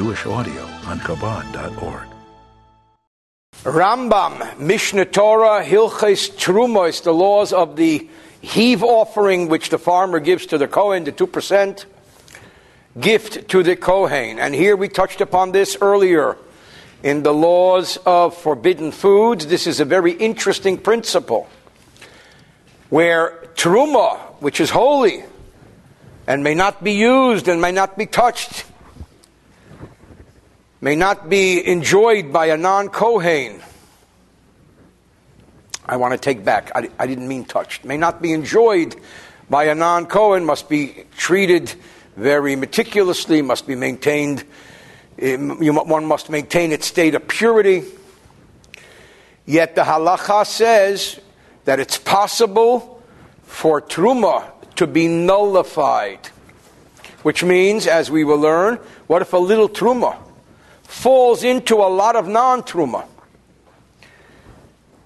Jewish audio on Chabad.org. Rambam, Mishneh Torah, Hilches Trumos, the laws of the heave offering which the farmer gives to the Kohen, the 2% gift to the Kohen. And here we touched upon this earlier in the laws of forbidden foods. This is a very interesting principle where Truma, which is holy and may not be used and may not be touched, may not be enjoyed by a non Kohen. I want to take back, I, I, didn't mean touched. May not be enjoyed by a non Kohen, must be treated very meticulously, must be maintained, eh, one must maintain its state of purity. Yet the halacha says that it's possible for truma to be nullified, which means, as we will learn, what if a little truma falls into a lot of non truma.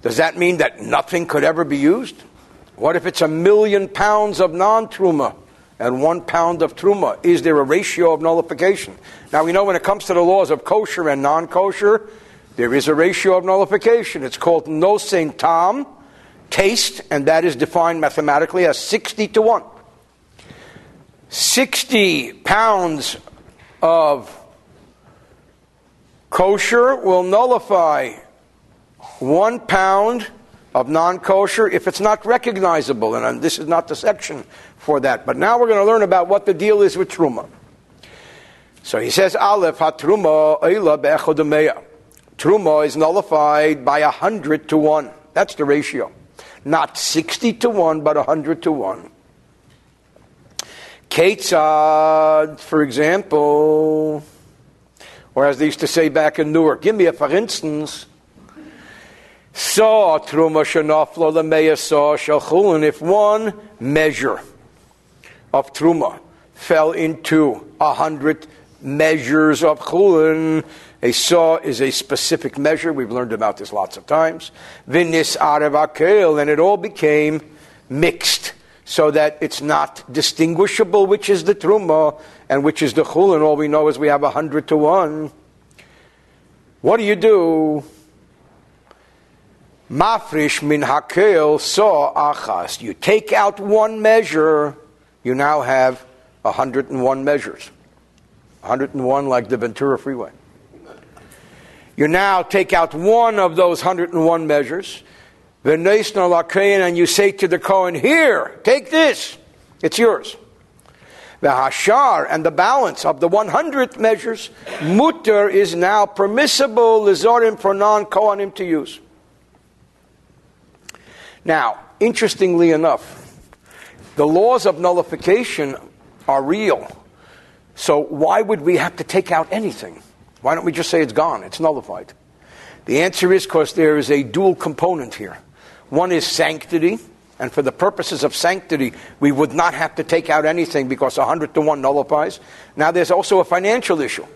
Does that mean that nothing could ever be used? What if it's a million pounds of non truma and one pound of truma? Is there a ratio of nullification? Now we know when it comes to the laws of kosher and non kosher, there is a ratio of nullification. It's called nosein tam, taste, and that is defined mathematically as 60 to 1. 60 pounds of Kosher will nullify one pound of non kosher if it's not recognizable. And uh, this is not the section for that. But now we're going to learn about what the deal is with Truma. So he says, Aleph hatruma eila be'echodameya. Truma is nullified by a hundred to one. That's the ratio. Not 60 to one, but a hundred to one. Ketzad, for example, or as they used to say back in Newark, give me a for instance. Saw truma shenaflo lemeya saw shalchulin. If one measure of truma fell into a hundred measures of chulin, a saw is a specific measure. We've learned about this lots of times. Vinis arev and it all became mixed so that it's not distinguishable which is the truma and which is the chulin. All we know is we have a hundred to one. What do you do? Mafrish min hakel saw achas. You take out one measure, you now have 101 measures. 101 like the Ventura Freeway. You now take out one of those 101 measures, and you say to the Kohen, Here, take this, it's yours. The hashar and the balance of the 100th measures, mutter is now permissible, lizorim for non Kohanim to use. Now, interestingly enough, the laws of nullification are real. So why would we have to take out anything? Why don't we just say it's gone, it's nullified? The answer is because there is a dual component here. One is sanctity, and for the purposes of sanctity, we would not have to take out anything because 100 to 1 nullifies. Now, there's also a financial issue.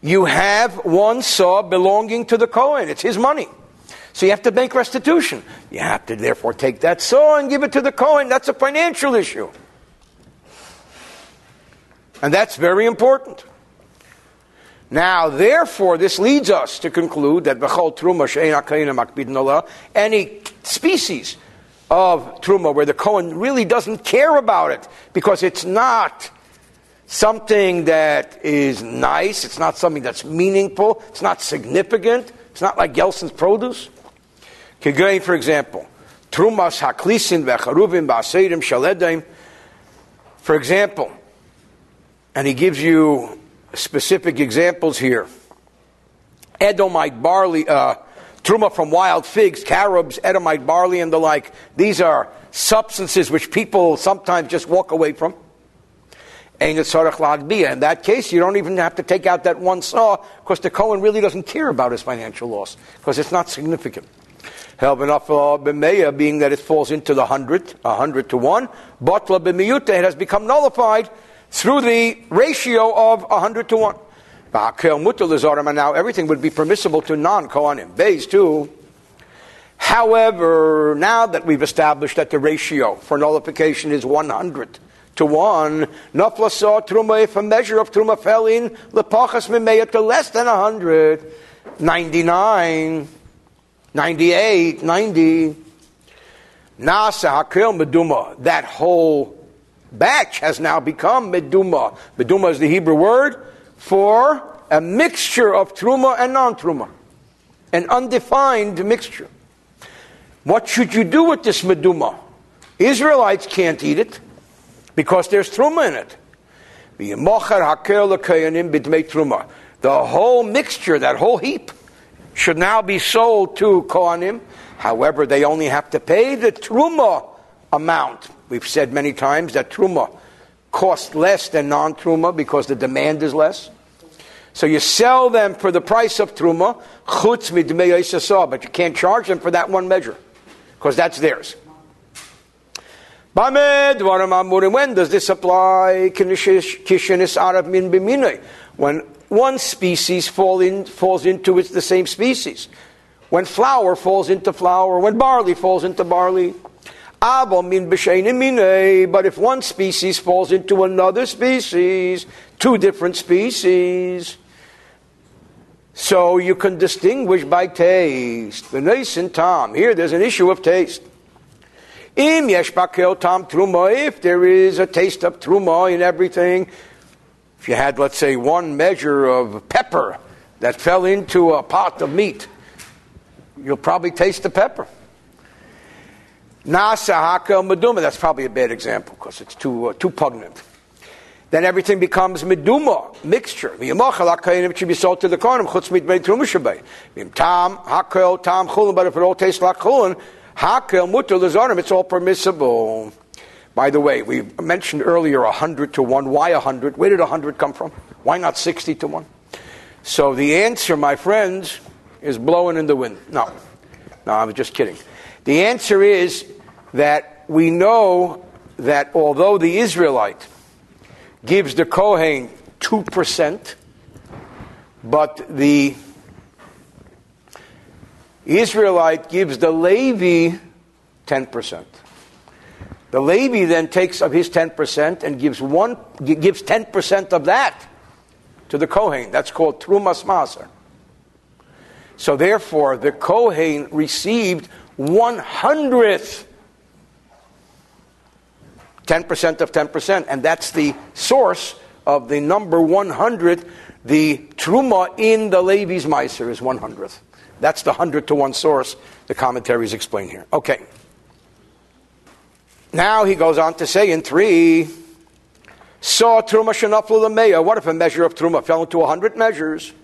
You have one saw belonging to the Kohen, it's his money. So you have to make restitution. You have to therefore take that saw and give it to the Kohen. That's a financial issue. And that's very important. Now, therefore, this leads us to conclude that any species of truma where the Kohen really doesn't care about it because it's not something that is nice, it's not something that's meaningful, it's not significant, it's not like Yelson's produce. Kagain, for example, trumas haklisin vecharuvim ba'aseirim shaledim. For example, and he gives you specific examples here. Edomite barley, uh, truma from wild figs, carobs, Edomite barley, and the like. These are substances which people sometimes just walk away from. In that case, you don't even have to take out that one saw because the Kohen really doesn't care about his financial loss because it's not significant. Being that it falls into the hundred, a hundred to one, Batla b'miyuta, it has become nullified through the ratio of a 100 to 1. Now everything would be permissible to non Kohanim. Bays too. However, now that we've established that the ratio for nullification is 100 to one. Nafla saw truma if a measure of truma fell in lepachas mimeya to less than a hundred. 99, 98, 90. Nasa hakil meduma. That whole batch has now become meduma. Meduma is the Hebrew word for a mixture of truma and non-truma. An undefined mixture. What should you do with this meduma? Israelites can't eat it because there's truma in it. The whole mixture, that whole heap, should now be sold to Kohanim. However, they only have to pay the truma amount. We've said many times that truma costs less than non-truma because the demand is less. So you sell them for the price of truma, chutz midmei but you can't charge them for that one measure because that's theirs. When does this apply? When one species fall in, falls into it's the same species. When flour falls into flour, when barley falls into barley. But if one species falls into another species, two different species, so you can distinguish by taste. The nosein tam. Here there's an issue of taste. Im yesh tam truma, if there is a taste of truma in everything, if you had, let's say, one measure of pepper that fell into a pot of meat, you'll probably taste the pepper. Nasa hakel meduma, that's probably a bad example because it's too, uh, too pungent. Then everything becomes meduma, mixture. It should be to the but if it all tastes like chulin, Hakel mutter lezarim, it's all permissible. By the way, we mentioned earlier 100 to 1. Why 100? Where did 100 come from? Why not 60 to 1? So the answer, my friends, is blowing in the wind. No. No, I'm just kidding. The answer is that we know that although the Israelite gives the Kohen 2%, but the Israelite gives the Levi 10%. The Levi then takes of his 10% and gives, one, gives 10% of that to the Kohen. That's called Trumas Maser. So therefore, the Kohen received one hundredth 10% of 10%, and that's the source of the number 100. The Truma in the Levi's Meiser is 100th. That's the 100 to 1 source the commentaries explain here. Okay. Now he goes on to say in 3 Saw Truma Shanaflu Lameya. What if a measure of Truma fell into 100 measures?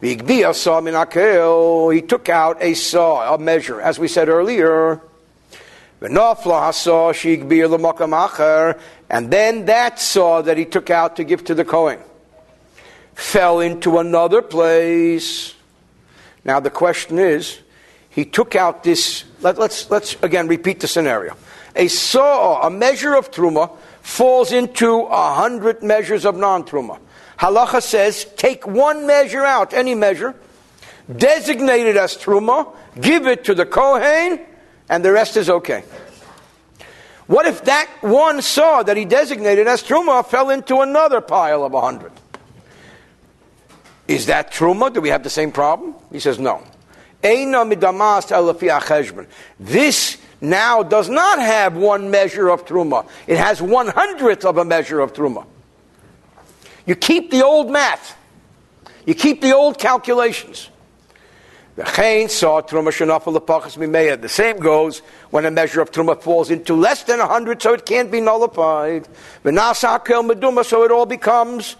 He took out a saw, a measure, as we said earlier. And then that saw that he took out to give to the Kohen fell into another place. Now the question is, he took out this. Let, let's let's again repeat the scenario. A saw, a measure of truma, falls into a hundred measures of non-truma. Halacha says, take one measure out, any measure, designate it as truma, give it to the kohen, and the rest is okay. What if that one saw that he designated as truma fell into another pile of a hundred? Is that truma? Do we have the same problem? He says no. This now does not have one measure of truma. It has one hundredth of a measure of truma. You keep the old math. You keep the old calculations. The same goes when a measure of truma falls into less than a hundred, so it can't be nullified. So it all becomes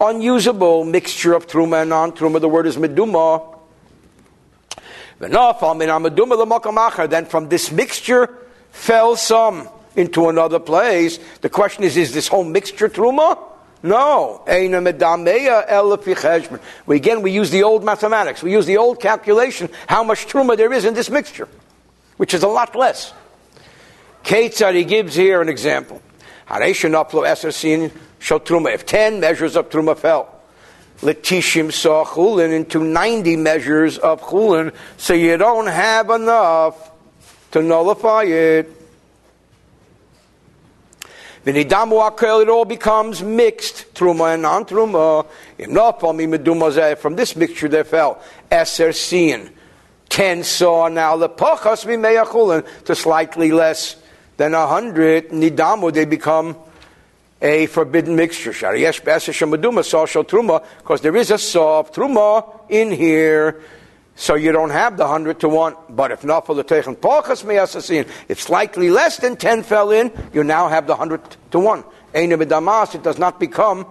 unusable mixture of truma and non-truma. The word is meduma. Then from this mixture fell some into another place. The question is, is this whole mixture truma? No. We, again, we use the old mathematics. We use the old calculation, how much truma there is in this mixture, which is a lot less. Ketzad, he gives here an example. If 10 measures of truma fell, Letishim saw chulin into 90 measures of chulin, so you don't have enough to nullify it. It all becomes mixed, truma and non-truma. From this mixture there fell eser sin, ten saw now the pachas mimeyachulin to slightly less than a hundred nidamu they become a forbidden mixture. Shariyesh be'eser shemaduma saw shal truma because there is a saw of truma in here. So you don't have the hundred to one. But if not for the techen pachas meyasasin, if slightly less than ten fell in, you now have the hundred to one. It does not become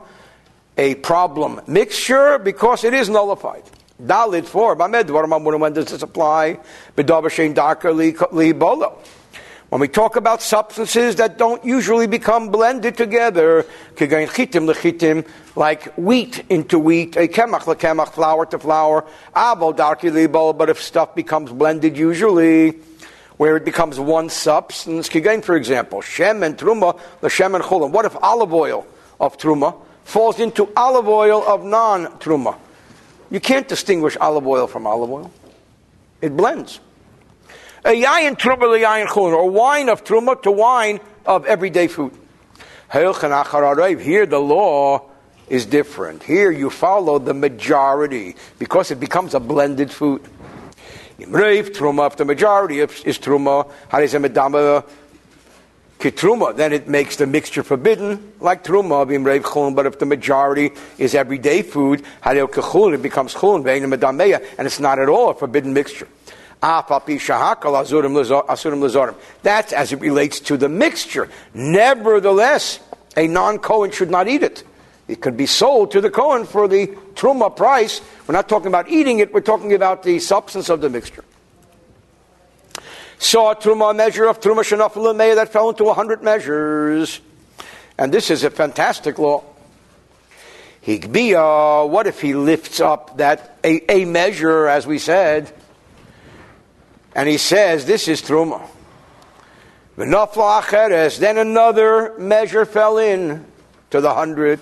a problem mixture because it is nullified. Dalit for when does this apply? When we talk about substances that don't usually become blended together, like wheat into wheat, a kemach lekemach, flour to flour, abo darki but if stuff becomes blended usually, where it becomes one substance, for example, shem and truma, the shem and chulam. What if olive oil of truma falls into olive oil of non truma? You can't distinguish olive oil from olive oil. It blends. A yayin truma yayin chulin, or wine of truma to wine of everyday food. Here the law is different. Here you follow the majority because it becomes a blended food. Imreif truma, if the majority is, is truma, medama kitruma, then it makes the mixture forbidden, like truma, bimreif chulin. But if the majority is everyday food, it becomes chulin, and it's not at all a forbidden mixture. That's as it relates to the mixture. Nevertheless, a non Kohen should not eat it. It could be sold to the Kohen for the truma price. We're not talking about eating it, we're talking about the substance of the mixture. Saw a truma, a measure of truma shenafel that fell into a hundred measures. And this is a fantastic law. Higbia, what if he lifts up that a, a measure, as we said, and he says, This is Truma. Then another measure fell in to the hundred.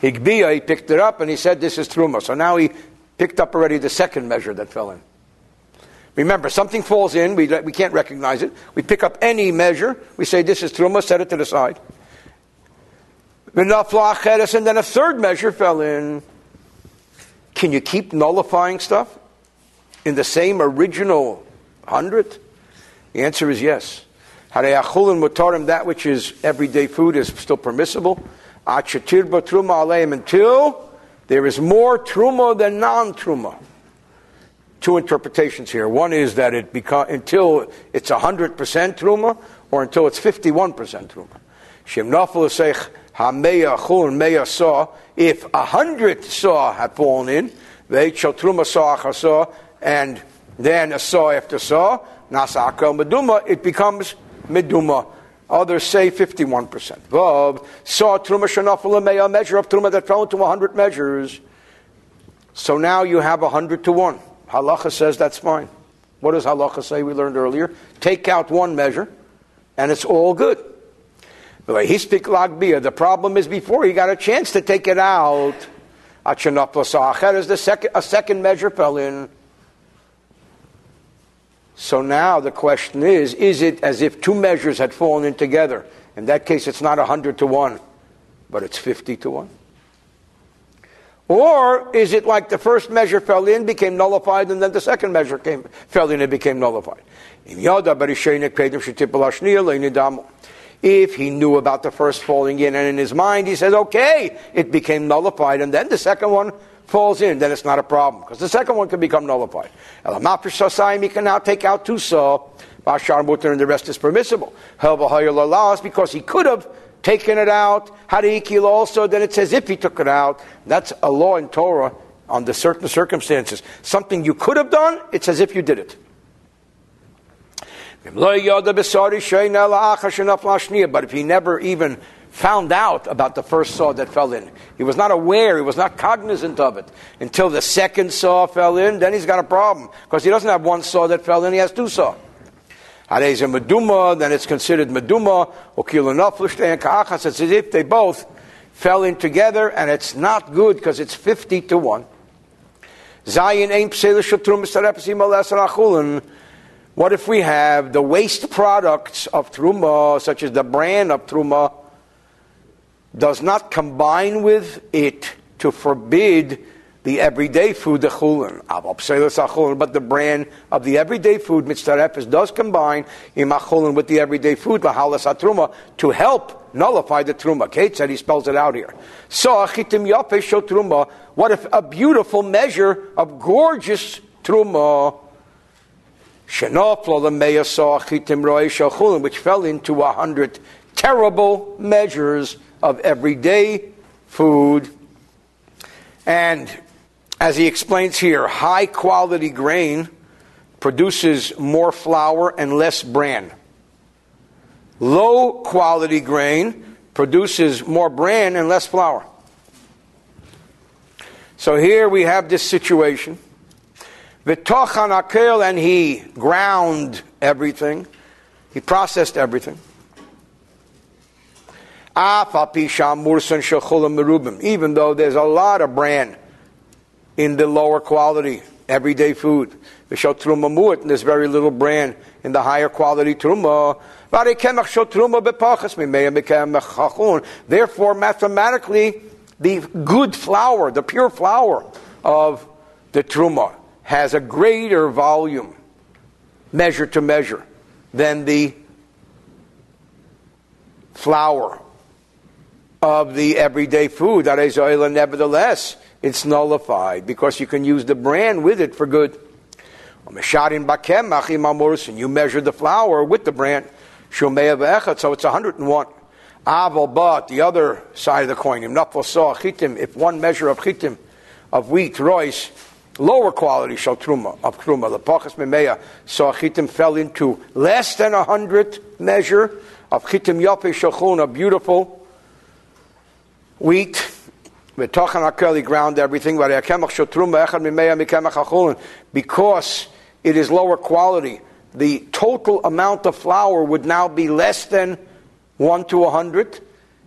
Higbia, he picked it up and he said, This is Truma. So now he picked up already the second measure that fell in. Remember, something falls in, we, we can't recognize it. We pick up any measure, we say, This is Truma, set it to the side. And then a third measure fell in. Can you keep nullifying stuff? In the same original hundred? The answer is yes. mutarim, that which is everyday food, is still permissible. truma until there is more truma than non truma. Two interpretations here. One is that it become until it's hundred percent truma, or until it's fifty-one percent truma. Shem nafel hameya chulin meya saw. If a hundred saw had fallen in, shal truma saw saw, and then a saw after saw, nasaka meduma, it becomes meduma. Others say 51%. Vav, saw truma shanafal a measure of truma that fell into 100 measures. So now you have 100 to 1. Halacha says that's fine. What does halacha say we learned earlier? Take out one measure, and it's all good. The problem is before he got a chance to take it out. Second, a second measure fell in. So now the question is is it as if two measures had fallen in together? In that case, it's not 100 to 1, but it's 50 to 1. Or is it like the first measure fell in, became nullified, and then the second measure came, fell in and became nullified? If he knew about the first falling in, and in his mind he says, okay, it became nullified, and then the second one falls in, then it's not a problem because the second one can become nullified. He can now take out two saw, Bashar Mutter, and the rest is permissible. Because he could have taken it out. Hadikil also, then it says if he took it out. That's a law in Torah under certain circumstances. Something you could have done, it's as if you did it. But if he never even found out about the first saw that fell in. He was not aware, he was not cognizant of it until the second saw fell in. Then he's got a problem because he doesn't have one saw that fell in, he has two saw. Meduma, then it's considered meduma, and ka'achas. It's as if they both fell in together, and it's not good because it's 50 to 1. Zayin What if we have the waste products of truma, such as the bran of truma, does not combine with it to forbid the everyday food, the chulin. But the brand of the everyday food, mitzarefes, does combine imachulin with the everyday food, lahalas atruma, to help nullify the truma. Kate said he spells it out here. So achitim yape truma. What if a beautiful measure of gorgeous truma? Shinoflo the Meyasitim Roeshachulum, which fell into a hundred terrible measures of everyday food. And as he explains here, high quality grain produces more flour and less bran. Low quality grain produces more bran and less flour. So here we have this situation. V'tochan akel, and he ground everything. He processed everything. Even though there's a lot of bran in the lower quality everyday food. And there's very little bran in the higher quality truma. Therefore, mathematically, the good flour, the pure flour of the truma, has a greater volume, measure to measure, than the flour of the everyday food. Nevertheless, it's nullified because you can use the bran with it for good. You measure the flour with the bran. So it's 101. Aval, but the other side of the coin, if one measure of chitim, of wheat, rice, lower quality truma, of truma, memeya, so chitim fell into less than a hundred measure of chitim yape shachun, a beautiful wheat, he ground everything. Because it is lower quality, the total amount of flour would now be less than 1 to 100,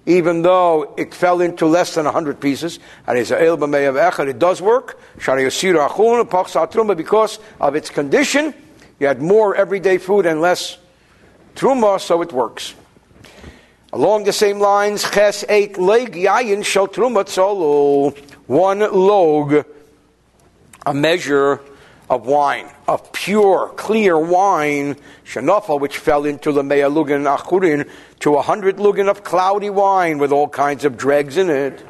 even though it fell into less than 100 pieces. And it does work. Because of its condition, you had more everyday food and less truma, so it works. Along the same lines, ches eight leg yayin shel trumat one log, a measure of wine, of pure, clear wine, shanafa, which fell into the mea lugin achurin, to a hundred lugin of cloudy wine with all kinds of dregs in it.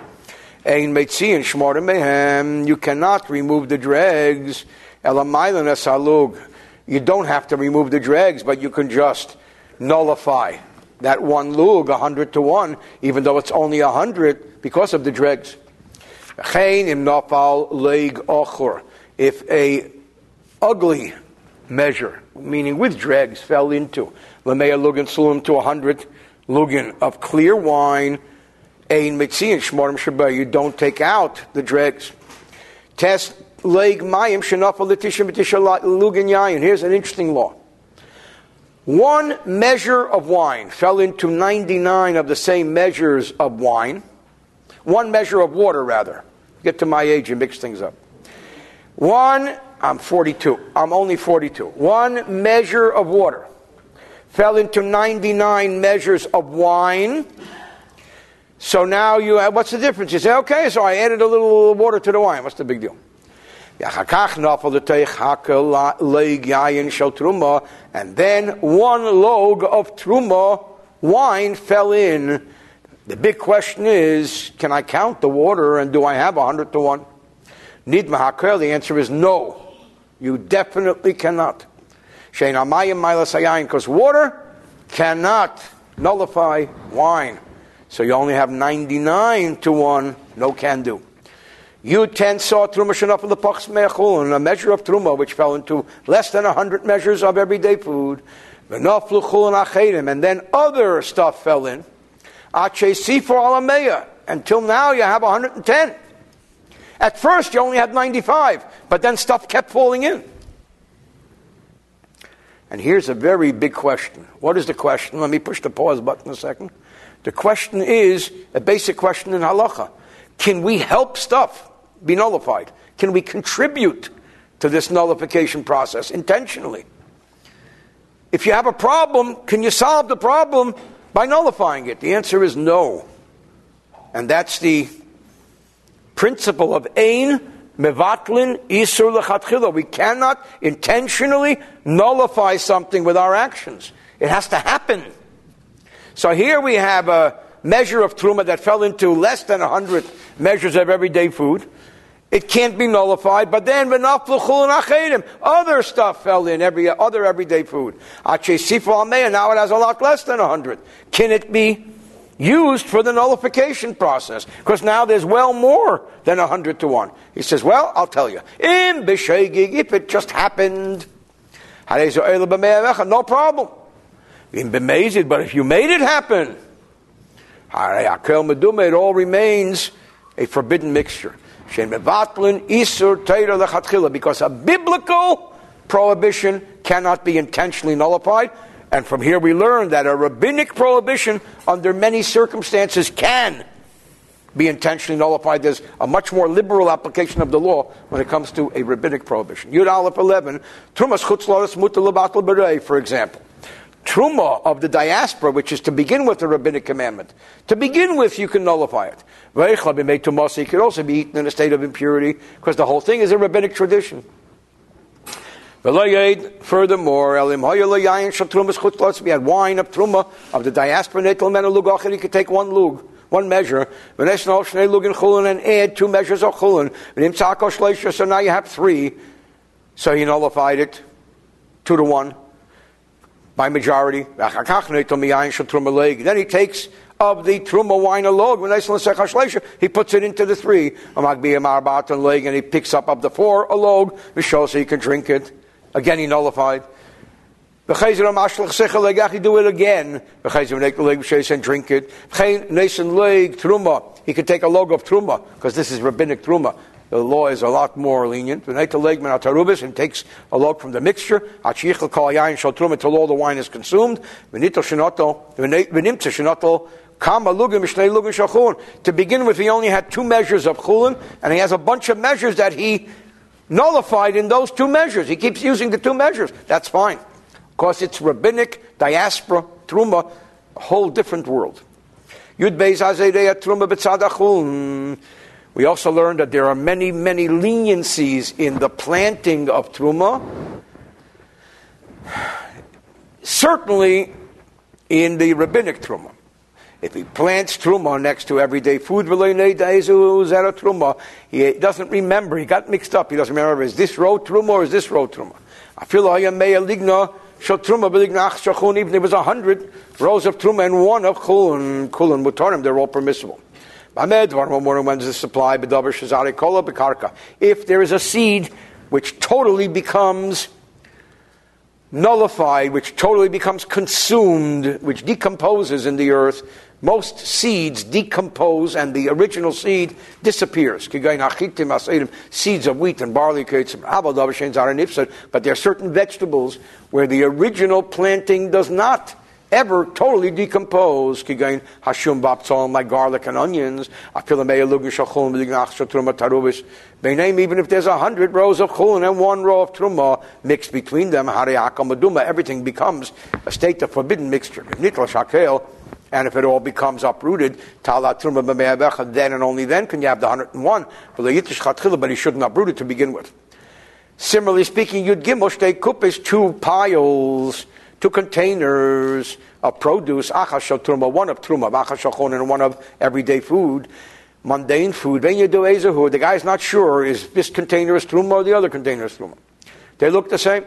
Ein meitzi and mehem, you cannot remove the dregs. Elamailan esalug, you don't have to remove the dregs, but you can just nullify that one lug, a hundred to one, even though it's only a hundred because of the dregs. If a ugly measure, meaning with dregs, fell into lemea lugin sulam to a hundred lugin of clear wine, ein mitzian shmorim shabbat, you don't take out the dregs. Test leg mayim shenafa letisha lugin yayin. Here's an interesting law. One measure of wine fell into 99 of the same measures of wine. One measure of water, rather. Get to my age and mix things up. One, I'm 42. I'm only 42. One measure of water fell into 99 measures of wine. So now you have, what's the difference? You say, okay, so I added a little water to the wine. What's the big deal? And then one log of truma wine fell in. The big question is, can I count the water and do I have a hundred to one? Need mahakel? The answer is no. You definitely cannot. Because water cannot nullify wine. So you only have 99 to 1, no can do. You ten saw truma shenaf the pachs mechul, and a measure of truma which fell into less than a hundred measures of everyday food. And then other stuff fell in. for alameya. Until now, you have 110. At first, you only had 95, but then stuff kept falling in. And here's a very big question. What is the question? Let me push the pause button a second. The question is a basic question in halacha. Can we help stuff? Be nullified? Can we contribute to this nullification process intentionally? If you have a problem, can you solve the problem by nullifying it? The answer is no. and that's the principle of Ein Mevatlin Isur Lechatchila. We cannot intentionally nullify something with our actions. It has to happen. So here we have a measure of truma that fell into less than 100 measures of everyday food. It can't be nullified, but then other stuff fell in, every other everyday food. Now it has a lot less than 100. Can it be used for the nullification process? Because now there's well more than 100 to 1. He says, Well, I'll tell you. If it just happened, no problem. But if you made it happen, it all remains a forbidden mixture. Because a biblical prohibition cannot be intentionally nullified. And from here we learn that a rabbinic prohibition, under many circumstances, can be intentionally nullified. There's a much more liberal application of the law when it comes to a rabbinic prohibition. Yud Aleph 11, Trumas Chutzlaris Mutal for example truma of the diaspora, which is to begin with the rabbinic commandment. To begin with, you can nullify it. It could also be eaten in a state of impurity, because the whole thing is a rabbinic tradition. Furthermore, we had wine of truma of the diaspora. He could take one lug, one measure, and add two measures of chulin. So now you have three. So he nullified it, two to one by majority. Then he takes of the truma wine alone. He puts it into the three. And he picks up of the four alone, so he can drink it. Again, he nullified. He do it again. and drink it. He could take a log of truma because this is rabbinic truma the law is a lot more lenient. And takes a log from the mixture. Until all the wine is consumed. To begin with, he only had two measures of chulin, and he has a bunch of measures that he nullified in those two measures. He keeps using the two measures. That's fine. Because it's rabbinic, diaspora, truma, a whole different world. Yud Beis Truma B'tzadachun. We also learned that there are many, many leniencies in the planting of truma. Certainly in the rabbinic truma. If he plants truma next to everyday food, truma, he doesn't remember. He got mixed up. He doesn't remember is this row truma or is this row truma. I feel ligna even if it was a hundred rows of truma and one of chulun, chulun mutarim, they're all permissible. If there is a seed which totally becomes nullified, which totally becomes consumed, which decomposes in the earth, most seeds decompose and the original seed disappears. Seeds of wheat and barley, but there are certain vegetables where the original planting does not ever totally decompose, kigain hashum baptzol, like garlic and onions, even if there's a hundred rows of chulin and one row of truma mixed between them, everything becomes a state of forbidden mixture. Nitla and if it all becomes uprooted, then and only then can you have the 101. But he shouldn't uproot it to begin with. Similarly speaking, Yud Gimel Shtei Kupis, two piles two containers of produce, achashot truma, one of truma, achashachon, and one of everyday food, mundane food. Then you do ezahu. The guy's not sure is this container is truma or the other container is truma. They look the same.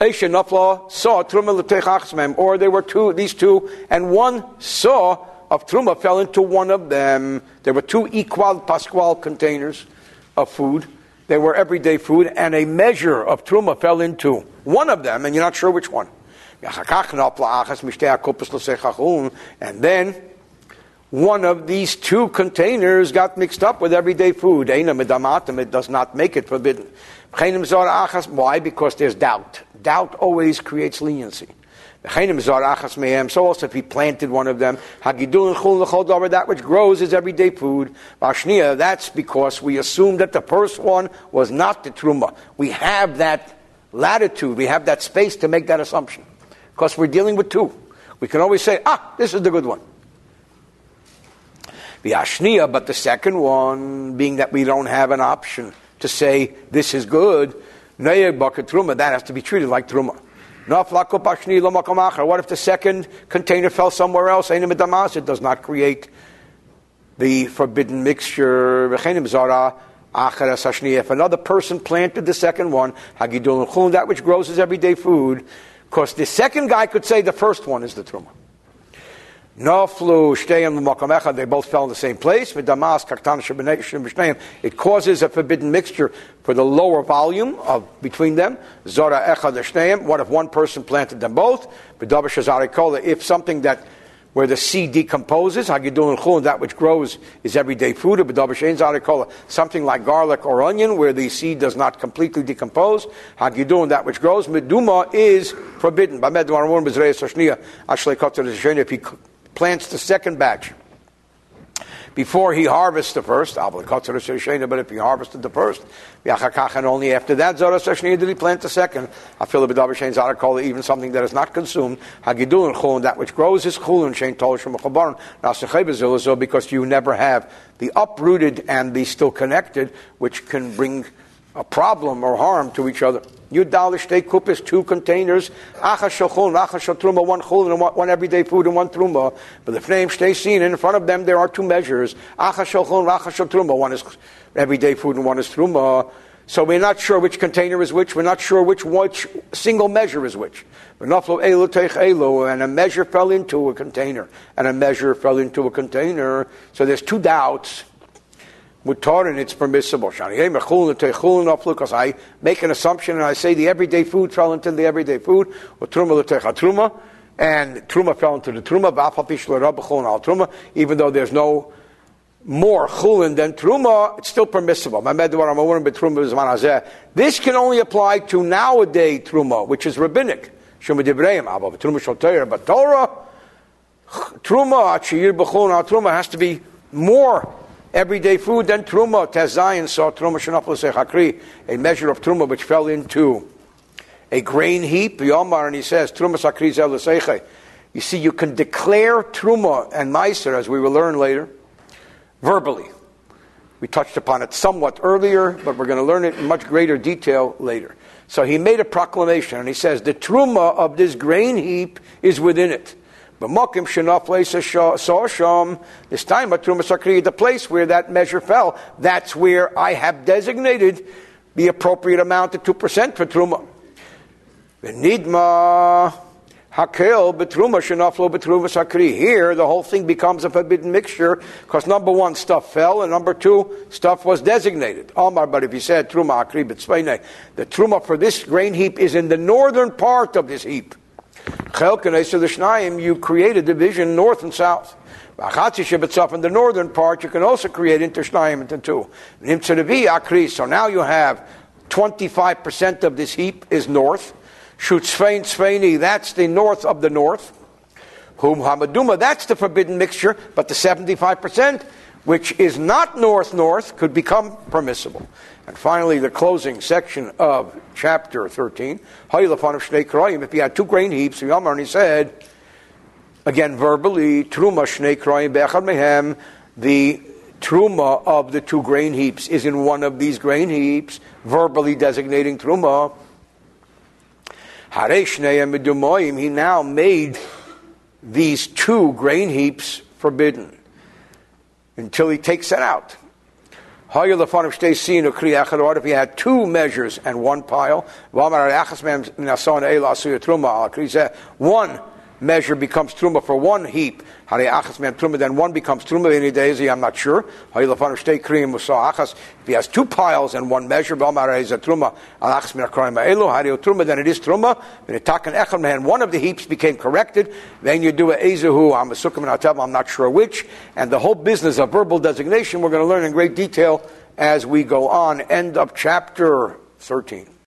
Eisha Nafla saw truma or they were two, these two, and one saw of truma fell into one of them. There were two equal pasqual containers of food. They were everyday food, and a measure of truma fell into one of them, and you're not sure which one. And then one of these two containers got mixed up with everyday food. It does not make it forbidden. Why? Because there's doubt. Doubt always creates leniency. So also if he planted one of them, that which grows is everyday food. That's because we assume that the first one was not the truma. We have that latitude, we have that space to make that assumption. Because we're dealing with two. We can always say, ah, this is the good one. The but the second one, being that we don't have an option to say this is good, that has to be treated like truma. What if the second container fell somewhere else? It does not create the forbidden mixture. If another person planted the second one, that which grows is everyday food, because the second guy could say the first one is the truma. Naflu shteyim they both fell in the same place. It causes a forbidden mixture for the lower volume of between them. Zora echad What if one person planted them both? If something that where the seed decomposes, that which grows is everyday food. Something like garlic or onion, where the seed does not completely decompose, that which grows, meduma is forbidden. If he plants the second batch before he harvests the first, but if he harvested the first, and only after that, did he plant the second. I feel the even something that is not consumed, that which grows is chulun, because you never have the uprooted and the still connected, which can bring a problem or harm to each other. Yudal shtei kupis, two containers. Achas shachol, achas truma, one chul and one everyday food and one truma. But the flame stay seen. In front of them, there are two measures. Achas shachol, achas truma. One is everyday food and one is truma. So we're not sure which container is which. We're not sure which, which single measure is which. And a measure fell into a container, and a measure fell into a container. So there's two doubts mutar and it's permissible. I make an assumption and I say the everyday food fell into the everyday food, truma and truma fell into the truma, truma, even though there's no more chulin than truma, it's still permissible. This can only apply to nowadays truma, which is rabbinic. But Torah, truma, truma has to be more everyday food, then truma, Tazayin saw truma shenapol hakri, a measure of truma which fell into a grain heap, Yomar, and he says, truma sakri You see, you can declare truma and meiser, as we will learn later, verbally. We touched upon it somewhat earlier, but we're going to learn it in much greater detail later. So he made a proclamation, and he says, the truma of this grain heap is within it. B'mokim shenaf sham. This time, the place where that measure fell, that's where I have designated the appropriate amount of 2% for Truma. V'nidma hakel betruma shenaflo betruma sakri. Here, the whole thing becomes a forbidden mixture because number one, stuff fell, and number two, stuff was designated. Omar, but if you said truma akri b'tzveinei, the truma for this grain heap is in the northern part of this heap you create a division north and south. In the northern part, you can also create into Shnayim into two. So now you have 25% of this heap is north. That's the north of the north. That's the forbidden mixture, but the 75%, which is not north north, could become permissible. And finally, the closing section of chapter 13. If he had two grain heaps, and he said, again verbally, Truma Shnei Mehem, the Truma of the two grain heaps is in one of these grain heaps, verbally designating Truma. He now made these two grain heaps forbidden until he takes it out. If he had two measures and one pile, one measure becomes truma for one heap. Then one becomes truma I'm not sure. If he has two piles and one measure. Then it is truma. And one of the heaps became corrected. Then you do a ezehu. I'm a I'm not sure which. And the whole business of verbal designation we're going to learn in great detail as we go on. End of chapter 13.